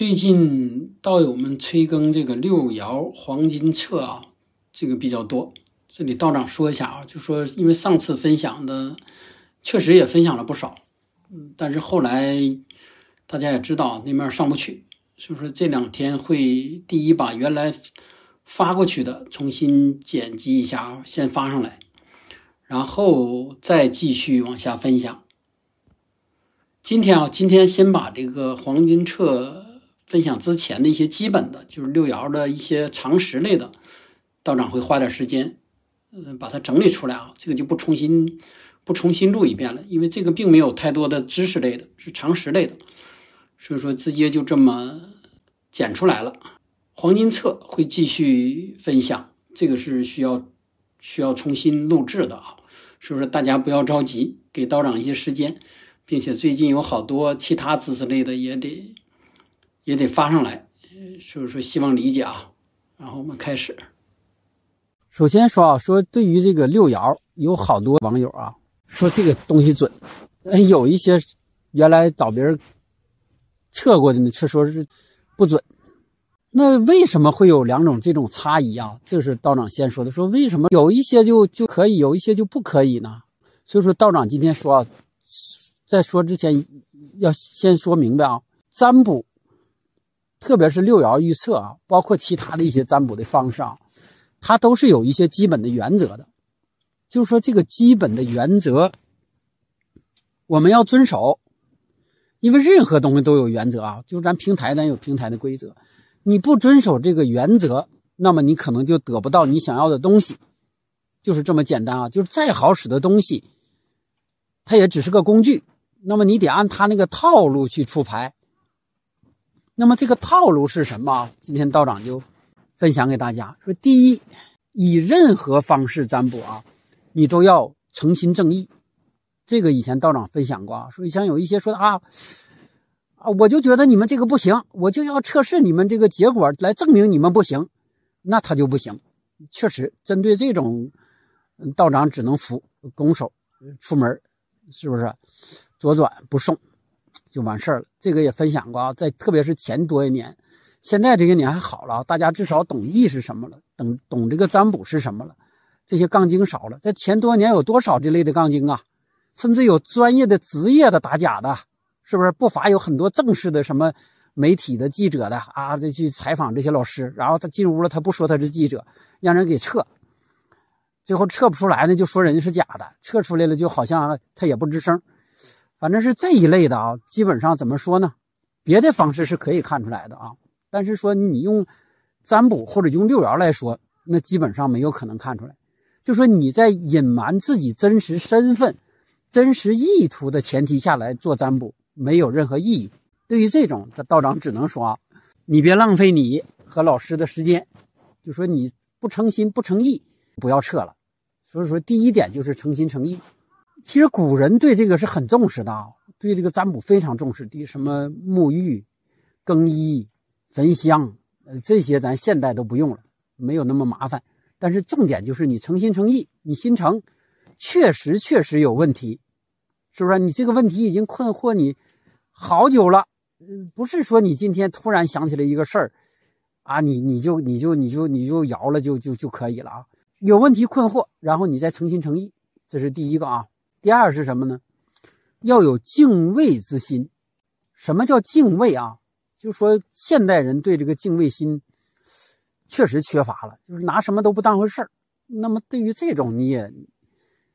最近道友们催更这个六爻黄金册啊，这个比较多。这里道长说一下啊，就说因为上次分享的确实也分享了不少，嗯，但是后来大家也知道那面上不去，所以说这两天会第一把原来发过去的重新剪辑一下啊，先发上来，然后再继续往下分享。今天啊，今天先把这个黄金册。分享之前的一些基本的，就是六爻的一些常识类的，道长会花点时间，嗯，把它整理出来啊。这个就不重新不重新录一遍了，因为这个并没有太多的知识类的，是常识类的，所以说直接就这么剪出来了。黄金册会继续分享，这个是需要需要重新录制的啊。所以说大家不要着急，给道长一些时间，并且最近有好多其他知识类的也得。也得发上来，所以说希望理解啊。然后我们开始。首先说啊，说对于这个六爻，有好多网友啊说这个东西准，有一些原来找别人测过的呢，却说是不准。那为什么会有两种这种差异啊？这是道长先说的，说为什么有一些就就可以，有一些就不可以呢？所以说道长今天说啊，在说之前要先说明白啊，占卜。特别是六爻预测啊，包括其他的一些占卜的方式啊，它都是有一些基本的原则的。就是说，这个基本的原则我们要遵守，因为任何东西都有原则啊。就是咱平台，咱有平台的规则，你不遵守这个原则，那么你可能就得不到你想要的东西，就是这么简单啊。就是再好使的东西，它也只是个工具，那么你得按它那个套路去出牌。那么这个套路是什么？今天道长就分享给大家说：第一，以任何方式占卜啊，你都要诚心正义。这个以前道长分享过啊，说像有一些说啊啊，我就觉得你们这个不行，我就要测试你们这个结果来证明你们不行，那他就不行。确实，针对这种道长只能服拱手出门，是不是？左转不送。就完事儿了。这个也分享过啊，在特别是前多些年，现在这些年还好了，大家至少懂易是什么了，懂懂这个占卜是什么了。这些杠精少了，在前多年有多少这类的杠精啊？甚至有专业的职业的打假的，是不是？不乏有很多正式的什么媒体的记者的啊，再去采访这些老师，然后他进屋了，他不说他是记者，让人给撤，最后撤不出来呢，就说人家是假的，撤出来了就好像他也不吱声。反正是这一类的啊，基本上怎么说呢？别的方式是可以看出来的啊，但是说你用占卜或者用六爻来说，那基本上没有可能看出来。就说你在隐瞒自己真实身份、真实意图的前提下来做占卜，没有任何意义。对于这种，道长只能说，你别浪费你和老师的时间。就说你不诚心、不诚意，不要撤了。所以说，第一点就是诚心诚意。其实古人对这个是很重视的啊，对这个占卜非常重视的。什么沐浴、更衣、焚香，呃，这些咱现代都不用了，没有那么麻烦。但是重点就是你诚心诚意，你心诚，确实确实有问题，是不是？你这个问题已经困惑你好久了，嗯，不是说你今天突然想起来一个事儿，啊，你你就你就你就你就摇了就就就可以了啊？有问题困惑，然后你再诚心诚意，这是第一个啊。第二是什么呢？要有敬畏之心。什么叫敬畏啊？就说现代人对这个敬畏心确实缺乏了，就是拿什么都不当回事儿。那么对于这种，你也、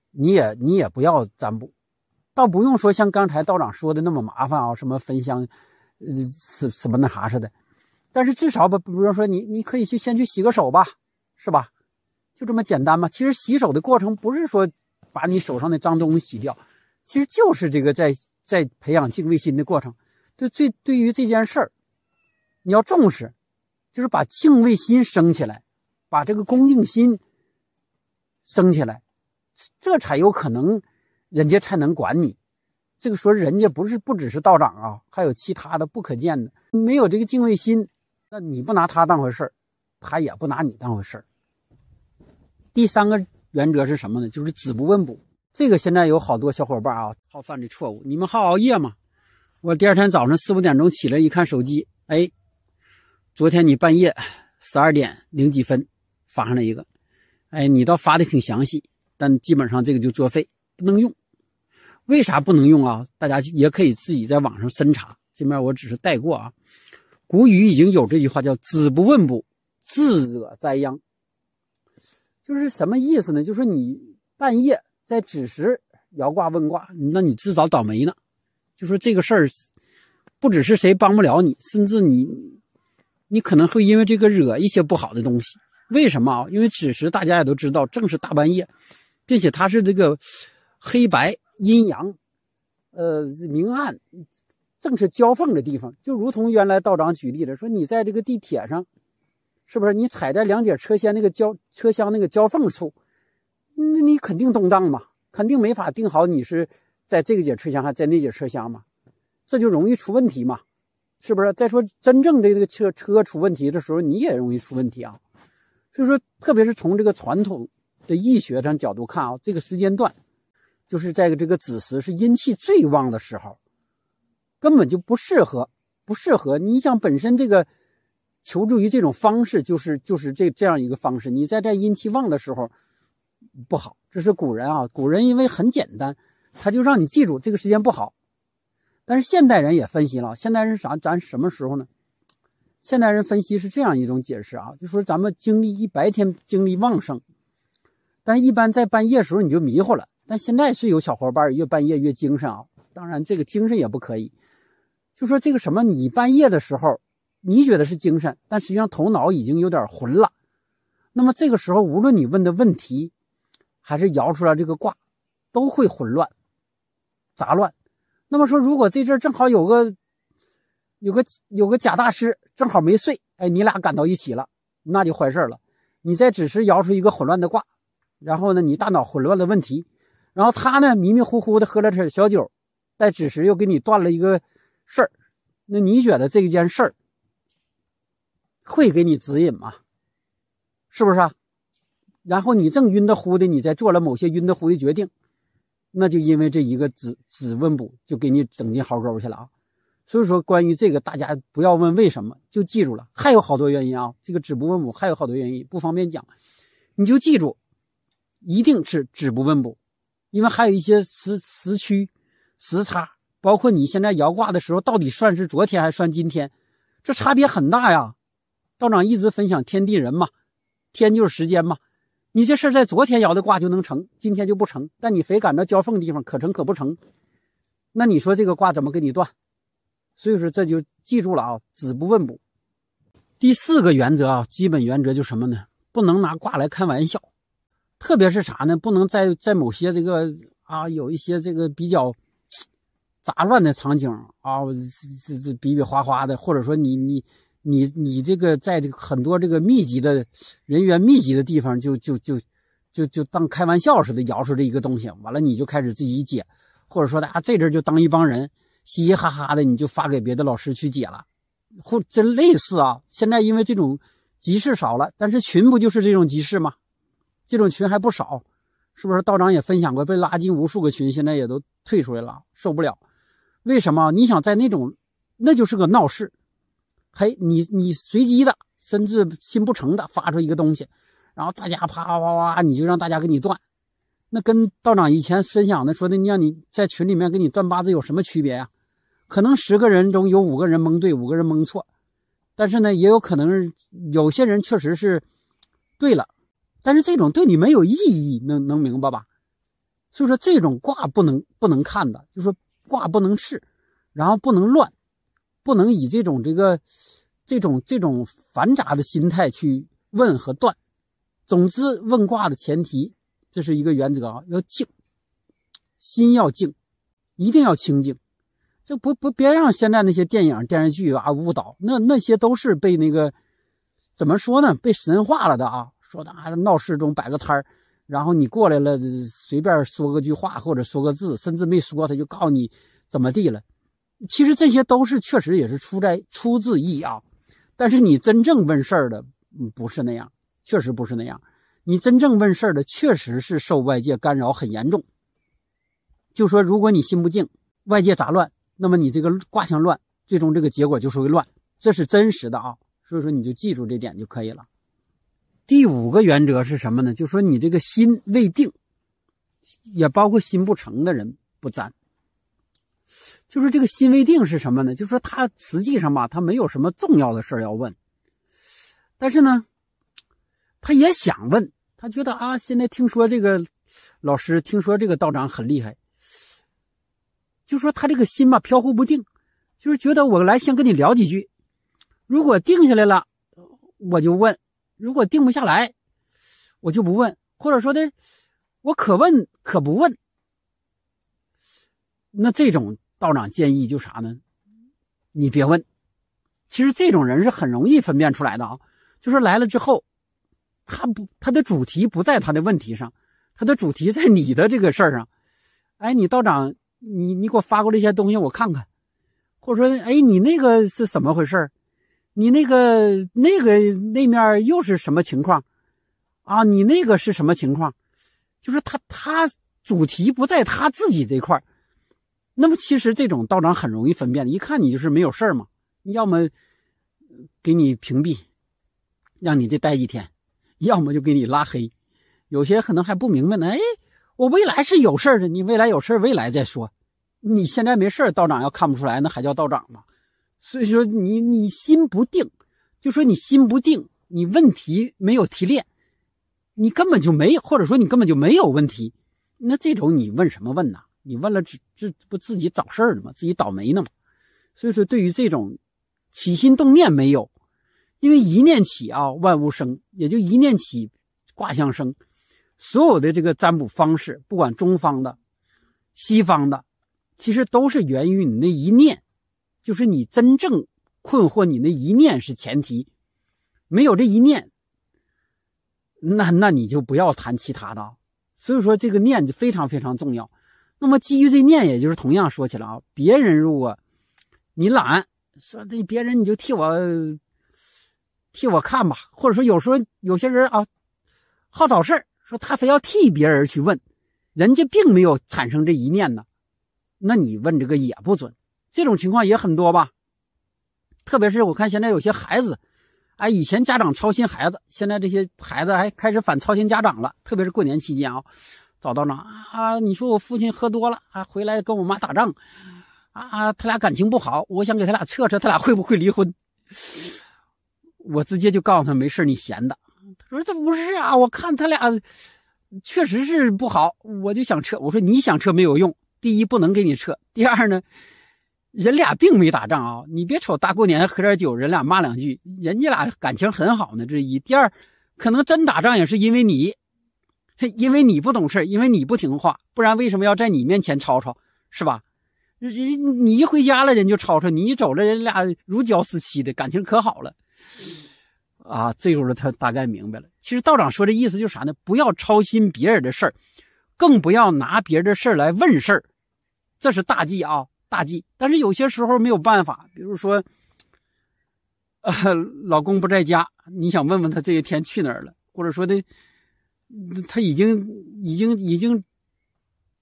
你也、你也不要占卜，倒不用说像刚才道长说的那么麻烦啊，什么焚香，呃，什什么那啥似的。但是至少吧，比如说你，你可以去先去洗个手吧，是吧？就这么简单嘛。其实洗手的过程不是说。把你手上的脏东西洗掉，其实就是这个在在培养敬畏心的过程。对，最对于这件事儿，你要重视，就是把敬畏心升起来，把这个恭敬心升起来，这才有可能人家才能管你。这个说人家不是不只是道长啊，还有其他的不可见的。没有这个敬畏心，那你不拿他当回事儿，他也不拿你当回事儿。第三个。原则是什么呢？就是子不问卜。这个现在有好多小伙伴啊，好犯的错误。你们好熬夜吗？我第二天早上四五点钟起来一看手机，哎，昨天你半夜十二点零几分发上来一个，哎，你倒发的挺详细，但基本上这个就作废，不能用。为啥不能用啊？大家也可以自己在网上深查，这面我只是带过啊。古语已经有这句话叫“子不问卜，自惹灾殃”，就是什么意思呢？就是你半夜在子时摇卦问卦，那你自找倒霉呢。就说这个事儿，不只是谁帮不了你，甚至你，你可能会因为这个惹一些不好的东西。为什么啊？因为子时大家也都知道，正是大半夜，并且它是这个黑白阴阳，呃，明暗。正是交缝的地方，就如同原来道长举例的说，你在这个地铁上，是不是你踩在两节车厢那个交车厢那个交缝处，那你肯定动荡嘛，肯定没法定好你是在这个节车厢还在那节车厢嘛，这就容易出问题嘛，是不是？再说真正这个车车出问题的时候，你也容易出问题啊。所以说，特别是从这个传统的易学上角度看啊，这个时间段就是在这个子时是阴气最旺的时候。根本就不适合，不适合。你想，本身这个求助于这种方式，就是就是这这样一个方式。你在这阴气旺的时候不好，这是古人啊。古人因为很简单，他就让你记住这个时间不好。但是现代人也分析了，现代人啥？咱什么时候呢？现代人分析是这样一种解释啊，就说咱们精力一白天精力旺盛，但一般在半夜时候你就迷糊了。但现在是有小伙伴越半夜越精神啊，当然这个精神也不可以。就说这个什么，你半夜的时候，你觉得是精神，但实际上头脑已经有点混了。那么这个时候，无论你问的问题，还是摇出来这个卦，都会混乱、杂乱。那么说，如果这阵正好有个、有个、有个假大师正好没睡，哎，你俩赶到一起了，那就坏事了。你在子时摇出一个混乱的卦，然后呢，你大脑混乱的问题，然后他呢迷迷糊糊的喝了点小酒，在子时又给你断了一个。事儿，那你觉得这件事儿会给你指引吗？是不是啊？然后你正晕的乎的，你再做了某些晕的乎的决定，那就因为这一个子子问卜，就给你整进壕沟去了啊！所以说，关于这个，大家不要问为什么，就记住了，还有好多原因啊。这个子不问卜还有好多原因，不方便讲，你就记住，一定是子不问卜，因为还有一些时时区时差。包括你现在摇卦的时候，到底算是昨天还算今天，这差别很大呀。道长一直分享天地人嘛，天就是时间嘛。你这事在昨天摇的卦就能成，今天就不成。但你非赶到交缝地方，可成可不成。那你说这个卦怎么给你断？所以说这就记住了啊，子不问卜。第四个原则啊，基本原则就什么呢？不能拿卦来开玩笑，特别是啥呢？不能在在某些这个啊，有一些这个比较。杂乱的场景啊，这这比比划划的，或者说你你你你这个在这个很多这个密集的人员密集的地方，就就就就就当开玩笑似的摇出这一个东西，完了你就开始自己解，或者说大家这阵就当一帮人嘻嘻哈哈的，你就发给别的老师去解了，或真类似啊。现在因为这种集市少了，但是群不就是这种集市吗？这种群还不少，是不是？道长也分享过，被拉进无数个群，现在也都退出来了，受不了。为什么你想在那种，那就是个闹事，嘿，你你随机的，甚至心不诚的发出一个东西，然后大家啪啪啪啪，你就让大家给你断，那跟道长以前分享的说的，你让你在群里面给你断八字有什么区别呀？可能十个人中有五个人蒙对，五个人蒙错，但是呢，也有可能有些人确实是对了，但是这种对你没有意义，能能明白吧？所以说这种卦不能不能看的，就说。卦不能试，然后不能乱，不能以这种这个这种这种繁杂的心态去问和断。总之，问卦的前提，这是一个原则啊，要静，心要静，一定要清静。就不不别让现在那些电影电视剧啊误导，那那些都是被那个怎么说呢？被神化了的啊，说的啊闹市中摆个摊儿。然后你过来了，随便说个句话或者说个字，甚至没说，他就告诉你怎么地了。其实这些都是确实也是出在出自意啊，但是你真正问事儿的，不是那样，确实不是那样。你真正问事儿的，确实是受外界干扰很严重。就说如果你心不静，外界杂乱，那么你这个卦象乱，最终这个结果就是会乱。这是真实的啊。所以说你就记住这点就可以了。第五个原则是什么呢？就说你这个心未定，也包括心不成的人不沾。就是这个心未定是什么呢？就是说他实际上吧，他没有什么重要的事要问，但是呢，他也想问，他觉得啊，现在听说这个老师，听说这个道长很厉害，就说他这个心吧飘忽不定，就是觉得我来先跟你聊几句，如果定下来了，我就问；如果定不下来，我就不问，或者说的，我可问可不问。那这种。道长建议就啥呢？你别问。其实这种人是很容易分辨出来的啊。就是来了之后，他不，他的主题不在他的问题上，他的主题在你的这个事儿上。哎，你道长，你你给我发过来一些东西，我看看。或者说，哎，你那个是怎么回事你那个那个那面又是什么情况？啊，你那个是什么情况？就是他他主题不在他自己这块儿。那么其实这种道长很容易分辨的，一看你就是没有事儿嘛，要么给你屏蔽，让你这待几天，要么就给你拉黑。有些可能还不明白呢，哎，我未来是有事儿的，你未来有事儿，未来再说。你现在没事儿，道长要看不出来，那还叫道长吗？所以说你你心不定，就说你心不定，你问题没有提炼，你根本就没，或者说你根本就没有问题，那这种你问什么问呢？你问了，这这不自己找事儿呢吗？自己倒霉呢吗？所以说，对于这种起心动念没有，因为一念起啊，万物生，也就一念起，卦象生。所有的这个占卜方式，不管中方的、西方的，其实都是源于你那一念，就是你真正困惑，你那一念是前提。没有这一念，那那你就不要谈其他的。所以说，这个念就非常非常重要。那么基于这念，也就是同样说起来啊，别人如果你懒，说这别人你就替我替我看吧，或者说有时候有些人啊好找事说他非要替别人去问，人家并没有产生这一念呢，那你问这个也不准。这种情况也很多吧，特别是我看现在有些孩子，哎，以前家长操心孩子，现在这些孩子还开始反操心家长了，特别是过年期间啊。找道长啊！你说我父亲喝多了啊，回来跟我妈打仗，啊，他俩感情不好，我想给他俩测测，他俩会不会离婚？我直接就告诉他没事，你闲的。他说这不是啊，我看他俩确实是不好，我就想撤。我说你想撤没有用，第一不能给你撤，第二呢，人俩并没打仗啊，你别瞅大过年喝点酒，人俩骂两句，人家俩感情很好呢。这一，第二，可能真打仗也是因为你。因为你不懂事因为你不听话，不然为什么要在你面前吵吵，是吧？人你一回家了，人就吵吵；你一走了，人俩如胶似漆的感情可好了。啊，这时候他大概明白了。其实道长说的意思就是啥呢？不要操心别人的事儿，更不要拿别人的事儿来问事儿，这是大忌啊，大忌。但是有些时候没有办法，比如说，呃，老公不在家，你想问问他这些天去哪儿了，或者说的。他已经已经已经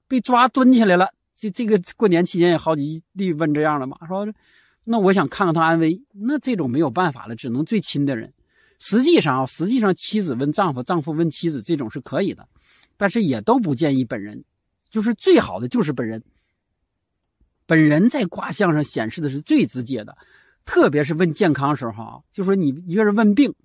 被抓蹲起来了。这这个过年期间也好几例问这样了嘛，说那我想看看他安危。那这种没有办法了，只能最亲的人。实际上啊，实际上妻子问丈夫，丈夫问妻子，这种是可以的，但是也都不建议本人。就是最好的就是本人。本人在卦象上显示的是最直接的，特别是问健康时候啊，就说你一个人问病，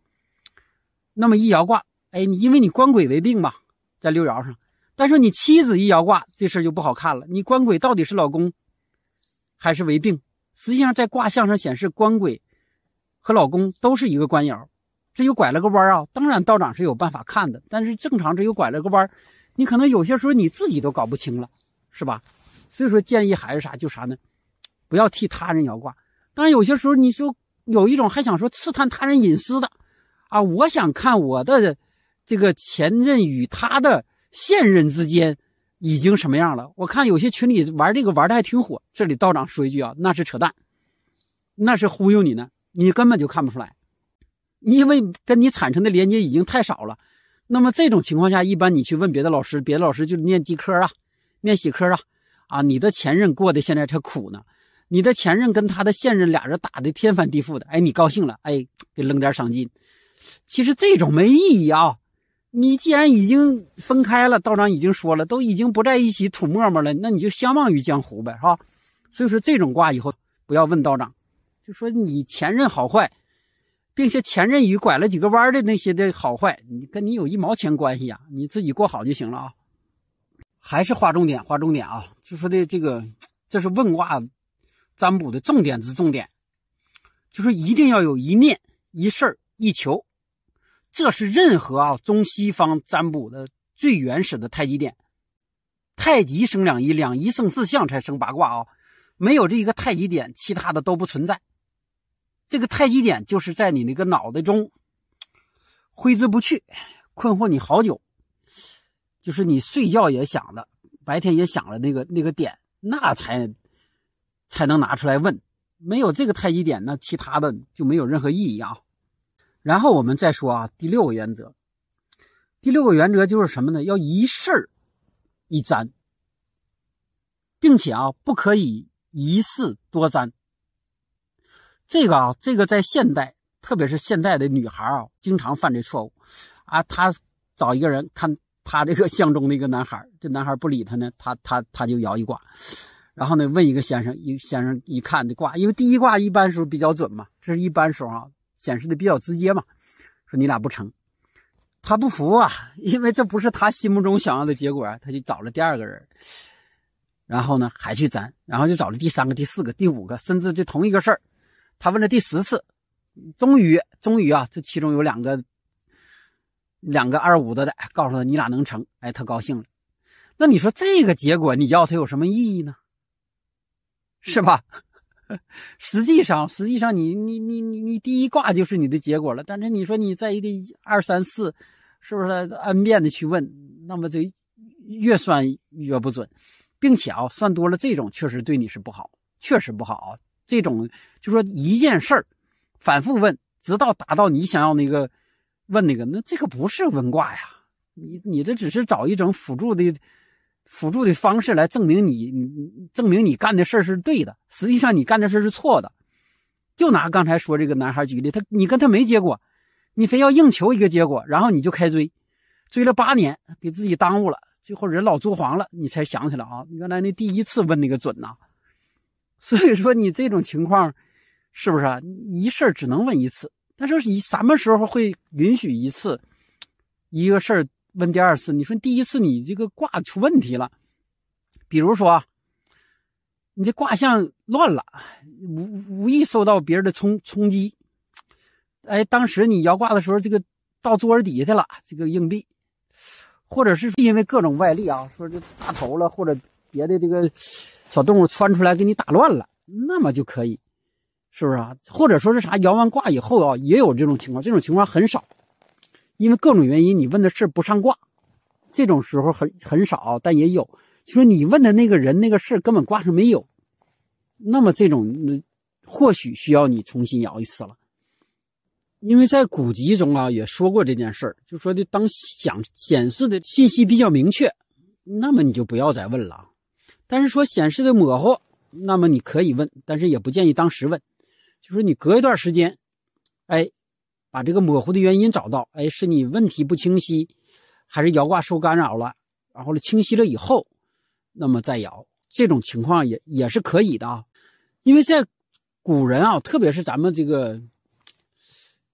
那么一摇卦。哎，你因为你官鬼为病嘛，在六爻上，但是你妻子一爻卦，这事就不好看了。你官鬼到底是老公，还是为病？实际上在卦象上显示，官鬼和老公都是一个官爻，这又拐了个弯啊。当然道长是有办法看的，但是正常这又拐了个弯，你可能有些时候你自己都搞不清了，是吧？所以说建议还是啥就啥呢？不要替他人摇卦。当然有些时候你说有一种还想说刺探他人隐私的啊，我想看我的。这个前任与他的现任之间已经什么样了？我看有些群里玩这个玩的还挺火。这里道长说一句啊，那是扯淡，那是忽悠你呢，你根本就看不出来，因为跟你产生的连接已经太少了。那么这种情况下，一般你去问别的老师，别的老师就念机科啊，念喜科啊，啊，你的前任过得现在才苦呢，你的前任跟他的现任俩人打的天翻地覆的，哎，你高兴了，哎，给扔点赏金。其实这种没意义啊！你既然已经分开了，道长已经说了，都已经不在一起吐沫沫了，那你就相忘于江湖呗，是吧？所以说这种卦以后不要问道长，就说你前任好坏，并且前任与拐了几个弯的那些的好坏，你跟你有一毛钱关系啊？你自己过好就行了啊！还是划重点，划重点啊！就说的这个，这是问卦占卜的重点之重点，就是一定要有一念一事一求。这是任何啊中西方占卜的最原始的太极点，太极生两仪，两仪生四象才生八卦啊！没有这一个太极点，其他的都不存在。这个太极点就是在你那个脑袋中挥之不去，困惑你好久，就是你睡觉也想了，白天也想了那个那个点，那才才能拿出来问。没有这个太极点，那其他的就没有任何意义啊。然后我们再说啊，第六个原则，第六个原则就是什么呢？要一事儿一占，并且啊，不可以一事多占。这个啊，这个在现代，特别是现代的女孩啊，经常犯这错误啊。她找一个人看她这个相中的一个男孩，这男孩不理她呢，她她她就摇一卦，然后呢问一个先生，一先生一看这卦，因为第一卦一般时候比较准嘛，这是一般时候啊。显示的比较直接嘛，说你俩不成，他不服啊，因为这不是他心目中想要的结果啊，他就找了第二个人，然后呢还去粘，然后就找了第三个、第四个、第五个，甚至这同一个事儿，他问了第十次，终于终于啊，这其中有两个两个二五的的告诉他你俩能成，哎，他高兴了。那你说这个结果你要他有什么意义呢？是吧？实际上，实际上，你你你你你第一卦就是你的结果了。但是你说你在一二三四，是不是 n 遍的去问，那么这越算越不准，并且啊，算多了这种确实对你是不好，确实不好啊。这种就说一件事儿反复问，直到达到你想要那个问那个，那这个不是问卦呀，你你这只是找一种辅助的。辅助的方式来证明你，你证明你干的事是对的。实际上你干的事是错的。就拿刚才说这个男孩举例，他你跟他没结果，你非要硬求一个结果，然后你就开追，追了八年，给自己耽误了，最后人老珠黄了，你才想起来啊，原来那第一次问那个准呐。所以说你这种情况，是不是啊？一事儿只能问一次，但是以什么时候会允许一次一个事儿？问第二次，你说第一次你这个卦出问题了，比如说你这卦象乱了，无无意受到别人的冲冲击，哎，当时你摇卦的时候，这个到桌子底下去了，这个硬币，或者是因为各种外力啊，说这大头了，或者别的这个小动物窜出来给你打乱了，那么就可以，是不是啊？或者说是啥？摇完卦以后啊，也有这种情况，这种情况很少。因为各种原因，你问的事不上卦，这种时候很很少，但也有。就说你问的那个人那个事根本卦上没有，那么这种或许需要你重新摇一次了。因为在古籍中啊也说过这件事，就说的当想显示的信息比较明确，那么你就不要再问了。但是说显示的模糊，那么你可以问，但是也不建议当时问。就说你隔一段时间，哎。把这个模糊的原因找到，哎，是你问题不清晰，还是摇卦受干扰了？然后呢，清晰了以后，那么再摇，这种情况也也是可以的啊。因为在古人啊，特别是咱们这个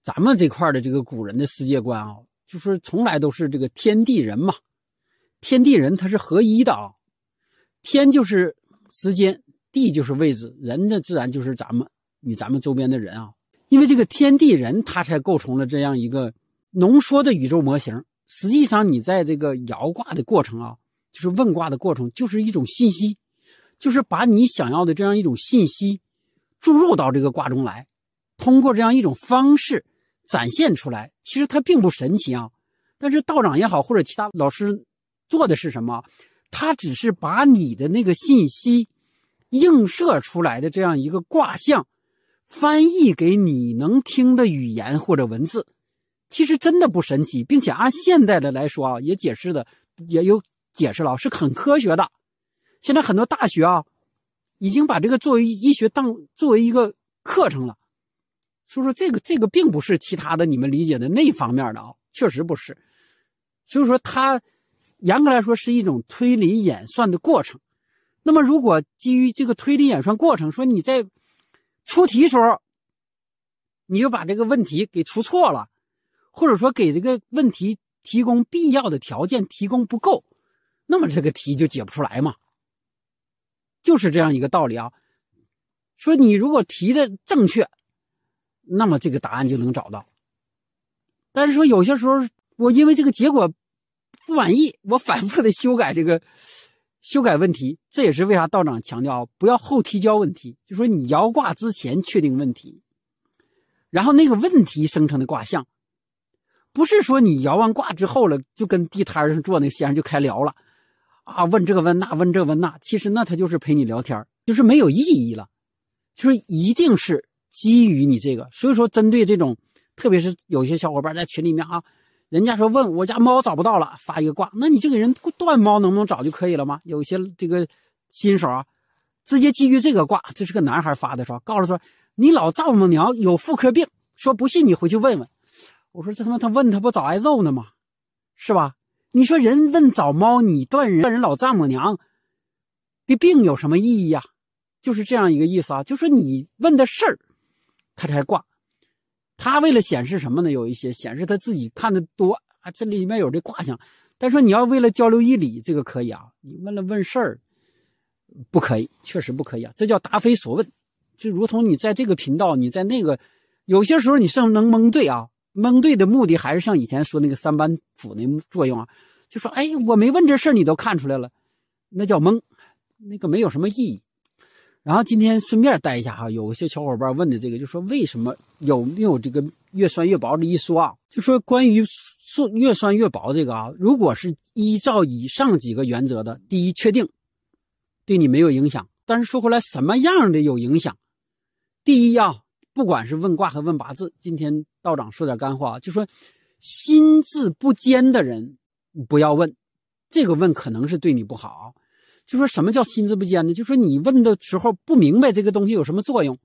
咱们这块的这个古人的世界观啊，就是从来都是这个天地人嘛，天地人它是合一的啊。天就是时间，地就是位置，人呢自然就是咱们与咱们周边的人啊。因为这个天地人，他才构成了这样一个浓缩的宇宙模型。实际上，你在这个摇卦的过程啊，就是问卦的过程，就是一种信息，就是把你想要的这样一种信息注入到这个卦中来，通过这样一种方式展现出来。其实它并不神奇啊，但是道长也好，或者其他老师做的是什么？他只是把你的那个信息映射出来的这样一个卦象。翻译给你能听的语言或者文字，其实真的不神奇，并且按现代的来说啊，也解释的也有解释了，是很科学的。现在很多大学啊，已经把这个作为医学当作为一个课程了。所以说，这个这个并不是其他的你们理解的那方面的啊，确实不是。所以说，它严格来说是一种推理演算的过程。那么，如果基于这个推理演算过程，说你在出题时候，你就把这个问题给出错了，或者说给这个问题提供必要的条件提供不够，那么这个题就解不出来嘛。就是这样一个道理啊。说你如果提的正确。那么这个答案就能找到，但是说有些时候我因为这个结果不满意，我反复的修改这个修改问题，这也是为啥道长强调不要后提交问题，就说你摇卦之前确定问题，然后那个问题生成的卦象，不是说你摇完卦之后了就跟地摊上坐那个先生就开聊了啊，问这个问那问这问那，其实那他就是陪你聊天，就是没有意义了，就是一定是。基于你这个，所以说针对这种，特别是有些小伙伴在群里面啊，人家说问我家猫找不到了，发一个卦，那你就给人断猫能不能找就可以了吗？有些这个新手啊，直接基于这个卦，这是个男孩发的，说告诉说你老丈母娘有妇科病，说不信你回去问问。我说这他妈他问他不早挨揍呢吗？是吧？你说人问找猫，你断人断人老丈母娘的病有什么意义呀？就是这样一个意思啊，就说你问的事儿。他才挂，他为了显示什么呢？有一些显示他自己看的多啊，这里面有这卦象。但说你要为了交流义理，这个可以啊。你问了问事儿，不可以，确实不可以啊。这叫答非所问，就如同你在这个频道，你在那个，有些时候你是能蒙对啊。蒙对的目的还是像以前说那个三板斧那作用啊，就说哎，我没问这事儿，你都看出来了，那叫蒙，那个没有什么意义。然后今天顺便带一下哈，有些小伙伴问的这个，就说为什么有没有这个越酸越薄这一说啊？就说关于说越酸越薄这个啊，如果是依照以上几个原则的，第一确定对你没有影响，但是说回来什么样的有影响？第一啊，不管是问卦和问八字，今天道长说点干货啊，就说心智不坚的人不要问，这个问可能是对你不好。就说什么叫心智不坚呢？就说你问的时候不明白这个东西有什么作用，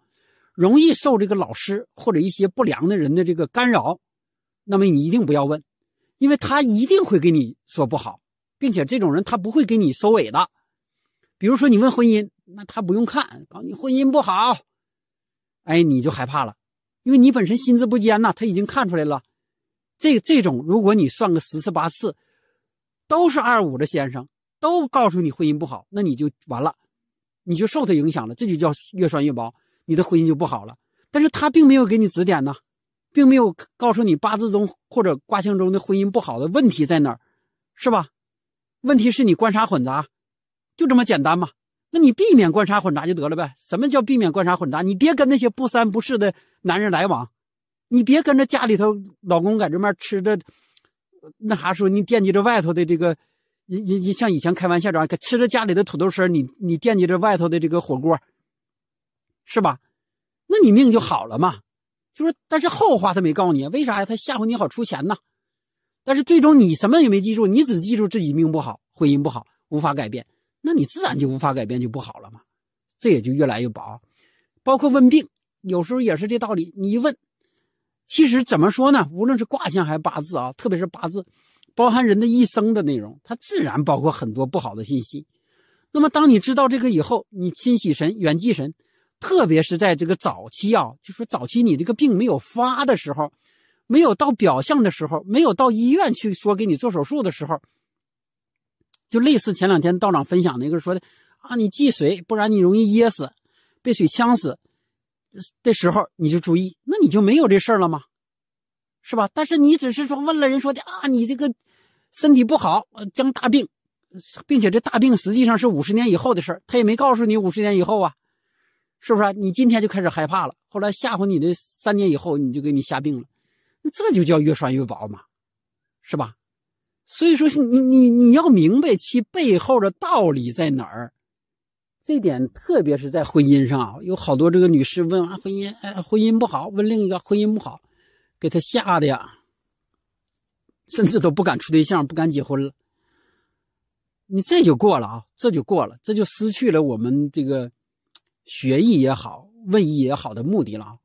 容易受这个老师或者一些不良的人的这个干扰，那么你一定不要问，因为他一定会给你说不好，并且这种人他不会给你收尾的。比如说你问婚姻，那他不用看，告诉你婚姻不好，哎，你就害怕了，因为你本身心智不坚呐，他已经看出来了。这这种如果你算个十次八次，都是二五的先生。都告诉你婚姻不好，那你就完了，你就受他影响了，这就叫越拴越薄，你的婚姻就不好了。但是他并没有给你指点呢，并没有告诉你八字中或者卦象中的婚姻不好的问题在哪儿，是吧？问题是你官杀混杂，就这么简单嘛？那你避免官杀混杂就得了呗？什么叫避免官杀混杂？你别跟那些不三不四的男人来往，你别跟着家里头老公在这面吃着，那啥时候你惦记着外头的这个。你你你像以前开玩笑这样吃着家里的土豆丝你你惦记着外头的这个火锅，是吧？那你命就好了嘛？就说，但是后话他没告诉你，为啥呀？他吓唬你好出钱呢。但是最终你什么也没记住，你只记住自己命不好，婚姻不好，无法改变，那你自然就无法改变，就不好了嘛。这也就越来越薄。包括问病，有时候也是这道理。你一问，其实怎么说呢？无论是卦象还是八字啊，特别是八字。包含人的一生的内容，它自然包括很多不好的信息。那么，当你知道这个以后，你清洗神、远祭神，特别是在这个早期啊，就说早期你这个病没有发的时候，没有到表象的时候，没有到医院去说给你做手术的时候，就类似前两天道长分享那个说的啊，你忌水，不然你容易噎死，被水呛死的时候，你就注意，那你就没有这事儿了吗？是吧？但是你只是说问了人说的啊，你这个身体不好，将大病，并且这大病实际上是五十年以后的事他也没告诉你五十年以后啊，是不是？你今天就开始害怕了，后来吓唬你的三年以后你就给你下病了，那这就叫越拴越薄嘛，是吧？所以说你你你要明白其背后的道理在哪儿，这点特别是在婚姻上啊，有好多这个女士问啊婚姻，哎婚姻不好，问另一个婚姻不好。给他吓的呀，甚至都不敢处对象，不敢结婚了。你这就过了啊，这就过了，这就失去了我们这个学艺也好，问艺也好的目的了。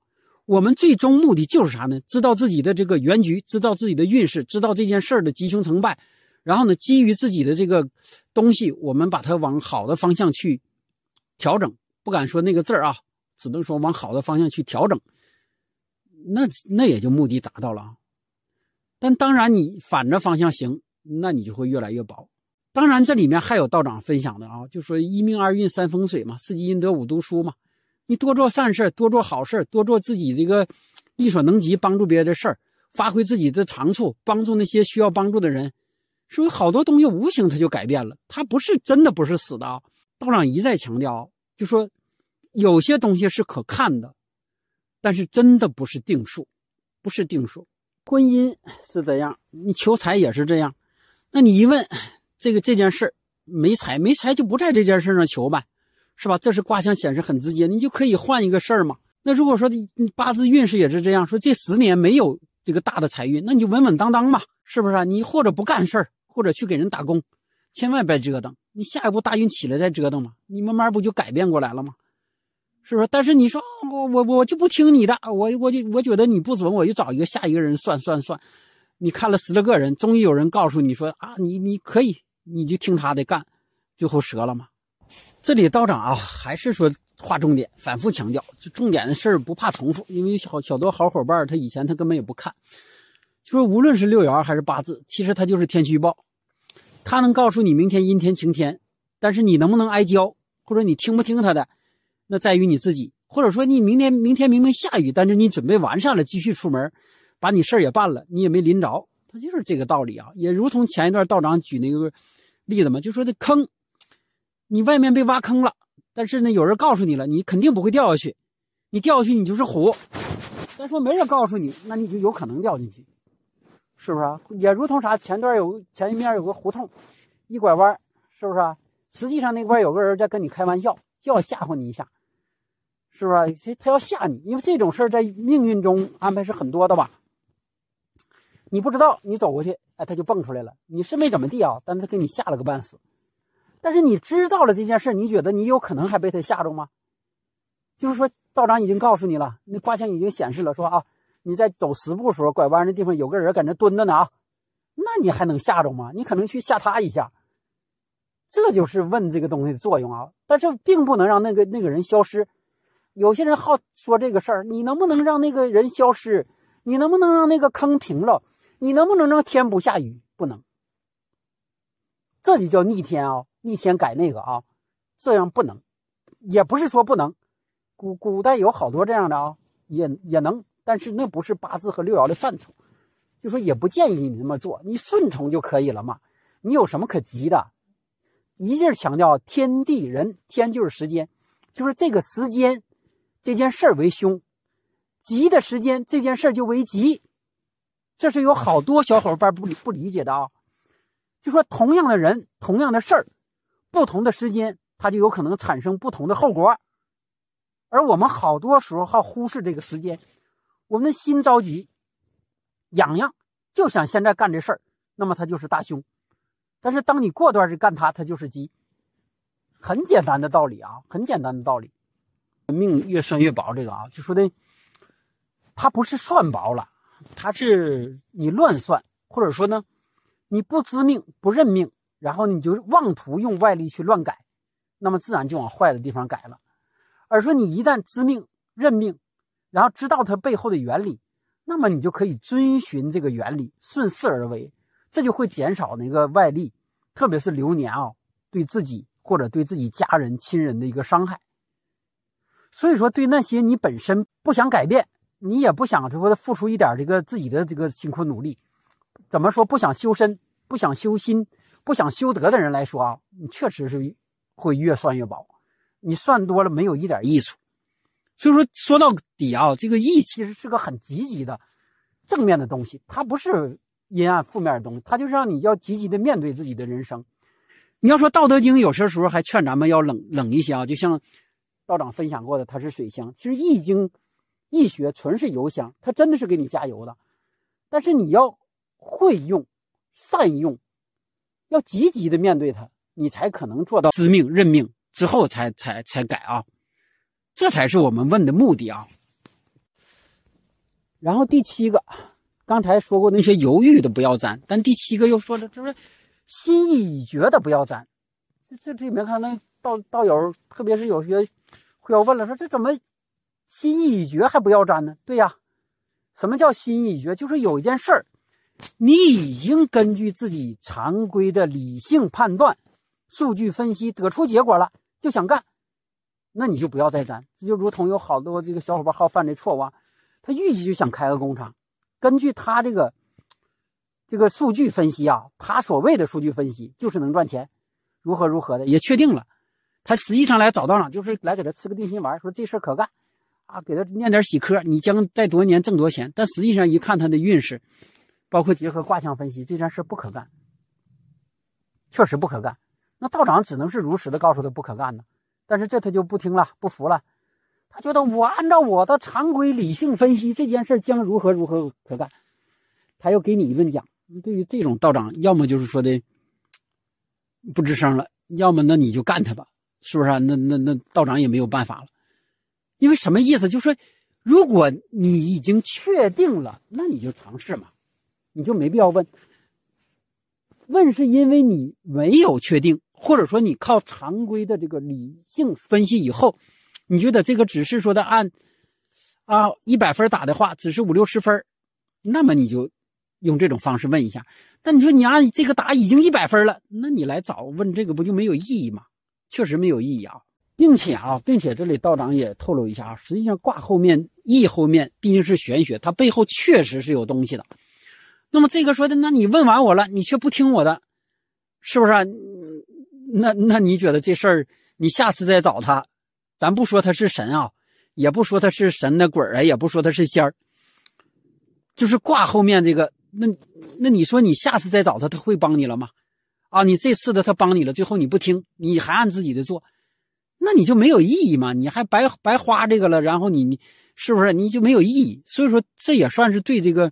我们最终目的就是啥呢？知道自己的这个原局，知道自己的运势，知道这件事儿的吉凶成败，然后呢，基于自己的这个东西，我们把它往好的方向去调整。不敢说那个字儿啊，只能说往好的方向去调整。那那也就目的达到了啊。但当然，你反着方向行，那你就会越来越薄。当然，这里面还有道长分享的啊，就说一命二运三风水嘛，四积阴德五读书嘛。你多做善事，多做好事，多做自己这个力所能及帮助别人的事儿，发挥自己的长处，帮助那些需要帮助的人。所以好多东西无形它就改变了，它不是真的不是死的啊。道长一再强调，就说有些东西是可看的，但是真的不是定数，不是定数。婚姻是这样，你求财也是这样。那你一问，这个这件事没财，没财就不在这件事上求呗，是吧？这是卦象显示很直接，你就可以换一个事儿嘛。那如果说你八字运势也是这样，说这十年没有这个大的财运，那你就稳稳当当嘛，是不是啊？你或者不干事儿，或者去给人打工，千万别折腾。你下一步大运起来再折腾嘛，你慢慢不就改变过来了吗？是不是？但是你说我我我就不听你的，我我就我觉得你不准，我就找一个下一个人算算算。你看了十来个人，终于有人告诉你说啊，你你可以，你就听他的干，最后折了嘛。这里道长啊，还是说划重点，反复强调，就重点的事儿不怕重复，因为好小多好伙伴他以前他根本也不看，就说无论是六爻还是八字，其实它就是天气预报，他能告诉你明天阴天晴天，但是你能不能挨浇，或者你听不听他的？那在于你自己，或者说你明天明天明明下雨，但是你准备完善了，继续出门，把你事儿也办了，你也没淋着，他就是这个道理啊。也如同前一段道长举那个例子嘛，就说这坑，你外面被挖坑了，但是呢，有人告诉你了，你肯定不会掉下去，你掉下去你就是虎。再说没人告诉你，那你就有可能掉进去，是不是啊？也如同啥，前段有前一面有个胡同，一拐弯，是不是啊？实际上那块有个人在跟你开玩笑，就要吓唬你一下。是不是？他要吓你，因为这种事在命运中安排是很多的吧？你不知道，你走过去，哎，他就蹦出来了。你是没怎么地啊，但他给你吓了个半死。但是你知道了这件事你觉得你有可能还被他吓着吗？就是说，道长已经告诉你了，那卦象已经显示了，说啊，你在走十步时候拐弯的地方有个人搁那蹲着呢啊，那你还能吓着吗？你可能去吓他一下。这就是问这个东西的作用啊，但是并不能让那个那个人消失。有些人好说这个事儿，你能不能让那个人消失？你能不能让那个坑平了？你能不能让天不下雨？不能，这就叫逆天啊！逆天改那个啊，这样不能，也不是说不能。古古代有好多这样的啊，也也能，但是那不是八字和六爻的范畴，就说也不建议你那么做，你顺从就可以了嘛。你有什么可急的？一劲强调天地人，天就是时间，就是这个时间。这件事儿为凶，吉的时间这件事儿就为吉，这是有好多小伙伴不理不理解的啊。就说同样的人，同样的事儿，不同的时间，它就有可能产生不同的后果。而我们好多时候好忽视这个时间，我们心着急，痒痒，就想现在干这事儿，那么它就是大凶。但是当你过段儿干它，它就是吉。很简单的道理啊，很简单的道理。命越算越薄，这个啊，就说的，它不是算薄了，它是你乱算，或者说呢，你不知命不认命，然后你就妄图用外力去乱改，那么自然就往坏的地方改了。而说你一旦知命认命，然后知道它背后的原理，那么你就可以遵循这个原理，顺势而为，这就会减少那个外力，特别是流年啊，对自己或者对自己家人亲人的一个伤害。所以说，对那些你本身不想改变，你也不想说付出一点这个自己的这个辛苦努力，怎么说不想修身、不想修心、不想修德的人来说啊，你确实是会越算越薄，你算多了没有一点益处。所以说，说到底啊，这个义其实是个很积极的、正面的东西，它不是阴暗负面的东西，它就是让你要积极的面对自己的人生。你要说《道德经》，有些时候还劝咱们要冷冷一些啊，就像。道长分享过的，它是水箱。其实易经、易学纯是油箱，它真的是给你加油的。但是你要会用、善用，要积极的面对它，你才可能做到知命认命之后才才才改啊。这才是我们问的目的啊。然后第七个，刚才说过那些犹豫的不要沾，但第七个又说了，就是心意已决的不要沾。这这这里面看那道道友，特别是有些会要问了，说这怎么心意已决还不要沾呢？对呀，什么叫心意已决？就是有一件事儿，你已经根据自己常规的理性判断、数据分析得出结果了，就想干。那你就不要再沾，这就如同有好多这个小伙伴好犯的错误啊，他预计就想开个工厂，根据他这个这个数据分析啊，他所谓的数据分析就是能赚钱，如何如何的也确定了，他实际上来找道长就是来给他吃个定心丸，说这事可干啊，给他念点喜科，你将在多年挣多钱。但实际上一看他的运势，包括结合卦象分析，这件事不可干，确实不可干。那道长只能是如实的告诉他不可干呢。但是这他就不听了，不服了，他觉得我按照我的常规理性分析这件事将如何如何可干，他又给你一顿讲。对于这种道长，要么就是说的不吱声了，要么那你就干他吧，是不是啊？那那那道长也没有办法了，因为什么意思？就说如果你已经确定了，那你就尝试嘛，你就没必要问。问是因为你没有确定。或者说你靠常规的这个理性分析以后，你觉得这个只是说的按啊一百分打的话，只是五六十分，那么你就用这种方式问一下。但你说你按这个打已经一百分了，那你来找问这个不就没有意义吗？确实没有意义啊，并且啊，并且这里道长也透露一下啊，实际上卦后面意后面毕竟是玄学，它背后确实是有东西的。那么这个说的，那你问完我了，你却不听我的，是不是啊？那那你觉得这事儿，你下次再找他，咱不说他是神啊，也不说他是神的鬼啊，也不说他是仙儿，就是挂后面这个，那那你说你下次再找他，他会帮你了吗？啊，你这次的他帮你了，最后你不听，你还按自己的做，那你就没有意义嘛？你还白白花这个了，然后你你是不是你就没有意义？所以说这也算是对这个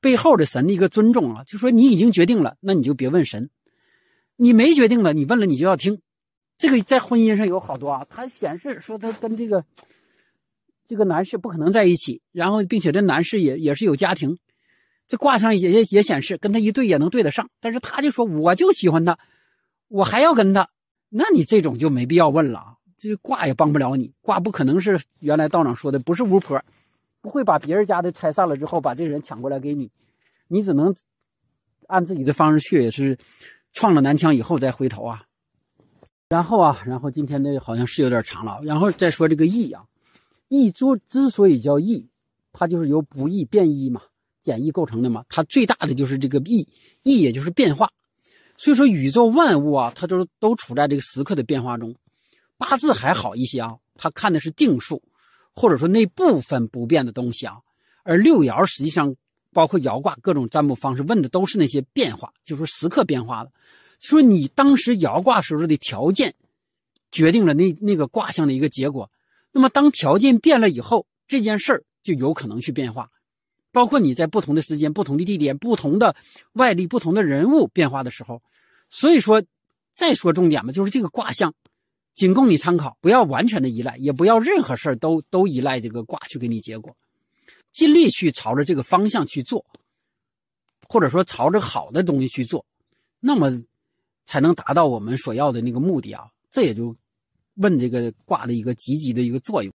背后的神的一个尊重啊，就说你已经决定了，那你就别问神。你没决定了，你问了你就要听，这个在婚姻上有好多啊。他显示说他跟这个这个男士不可能在一起，然后并且这男士也也是有家庭，这卦上也也也显示跟他一对也能对得上，但是他就说我就喜欢他，我还要跟他，那你这种就没必要问了啊。这卦也帮不了你，卦不可能是原来道长说的，不是巫婆，不会把别人家的拆散了之后把这人抢过来给你，你只能按自己的方式去，也是。创了南墙以后再回头啊，然后啊，然后今天的好像是有点长了，然后再说这个易啊，易之之所以叫易，它就是由不易变易嘛，简易构成的嘛，它最大的就是这个易，易也就是变化，所以说宇宙万物啊，它都都处在这个时刻的变化中，八字还好一些啊，它看的是定数，或者说那部分不变的东西啊，而六爻实际上。包括爻卦各种占卜方式问的都是那些变化，就是时刻变化的。说你当时爻卦时候的条件，决定了那那个卦象的一个结果。那么当条件变了以后，这件事儿就有可能去变化。包括你在不同的时间、不同的地点、不同的外力、不同的人物变化的时候。所以说，再说重点吧，就是这个卦象，仅供你参考，不要完全的依赖，也不要任何事儿都都依赖这个卦去给你结果。尽力去朝着这个方向去做，或者说朝着好的东西去做，那么才能达到我们所要的那个目的啊！这也就问这个卦的一个积极的一个作用。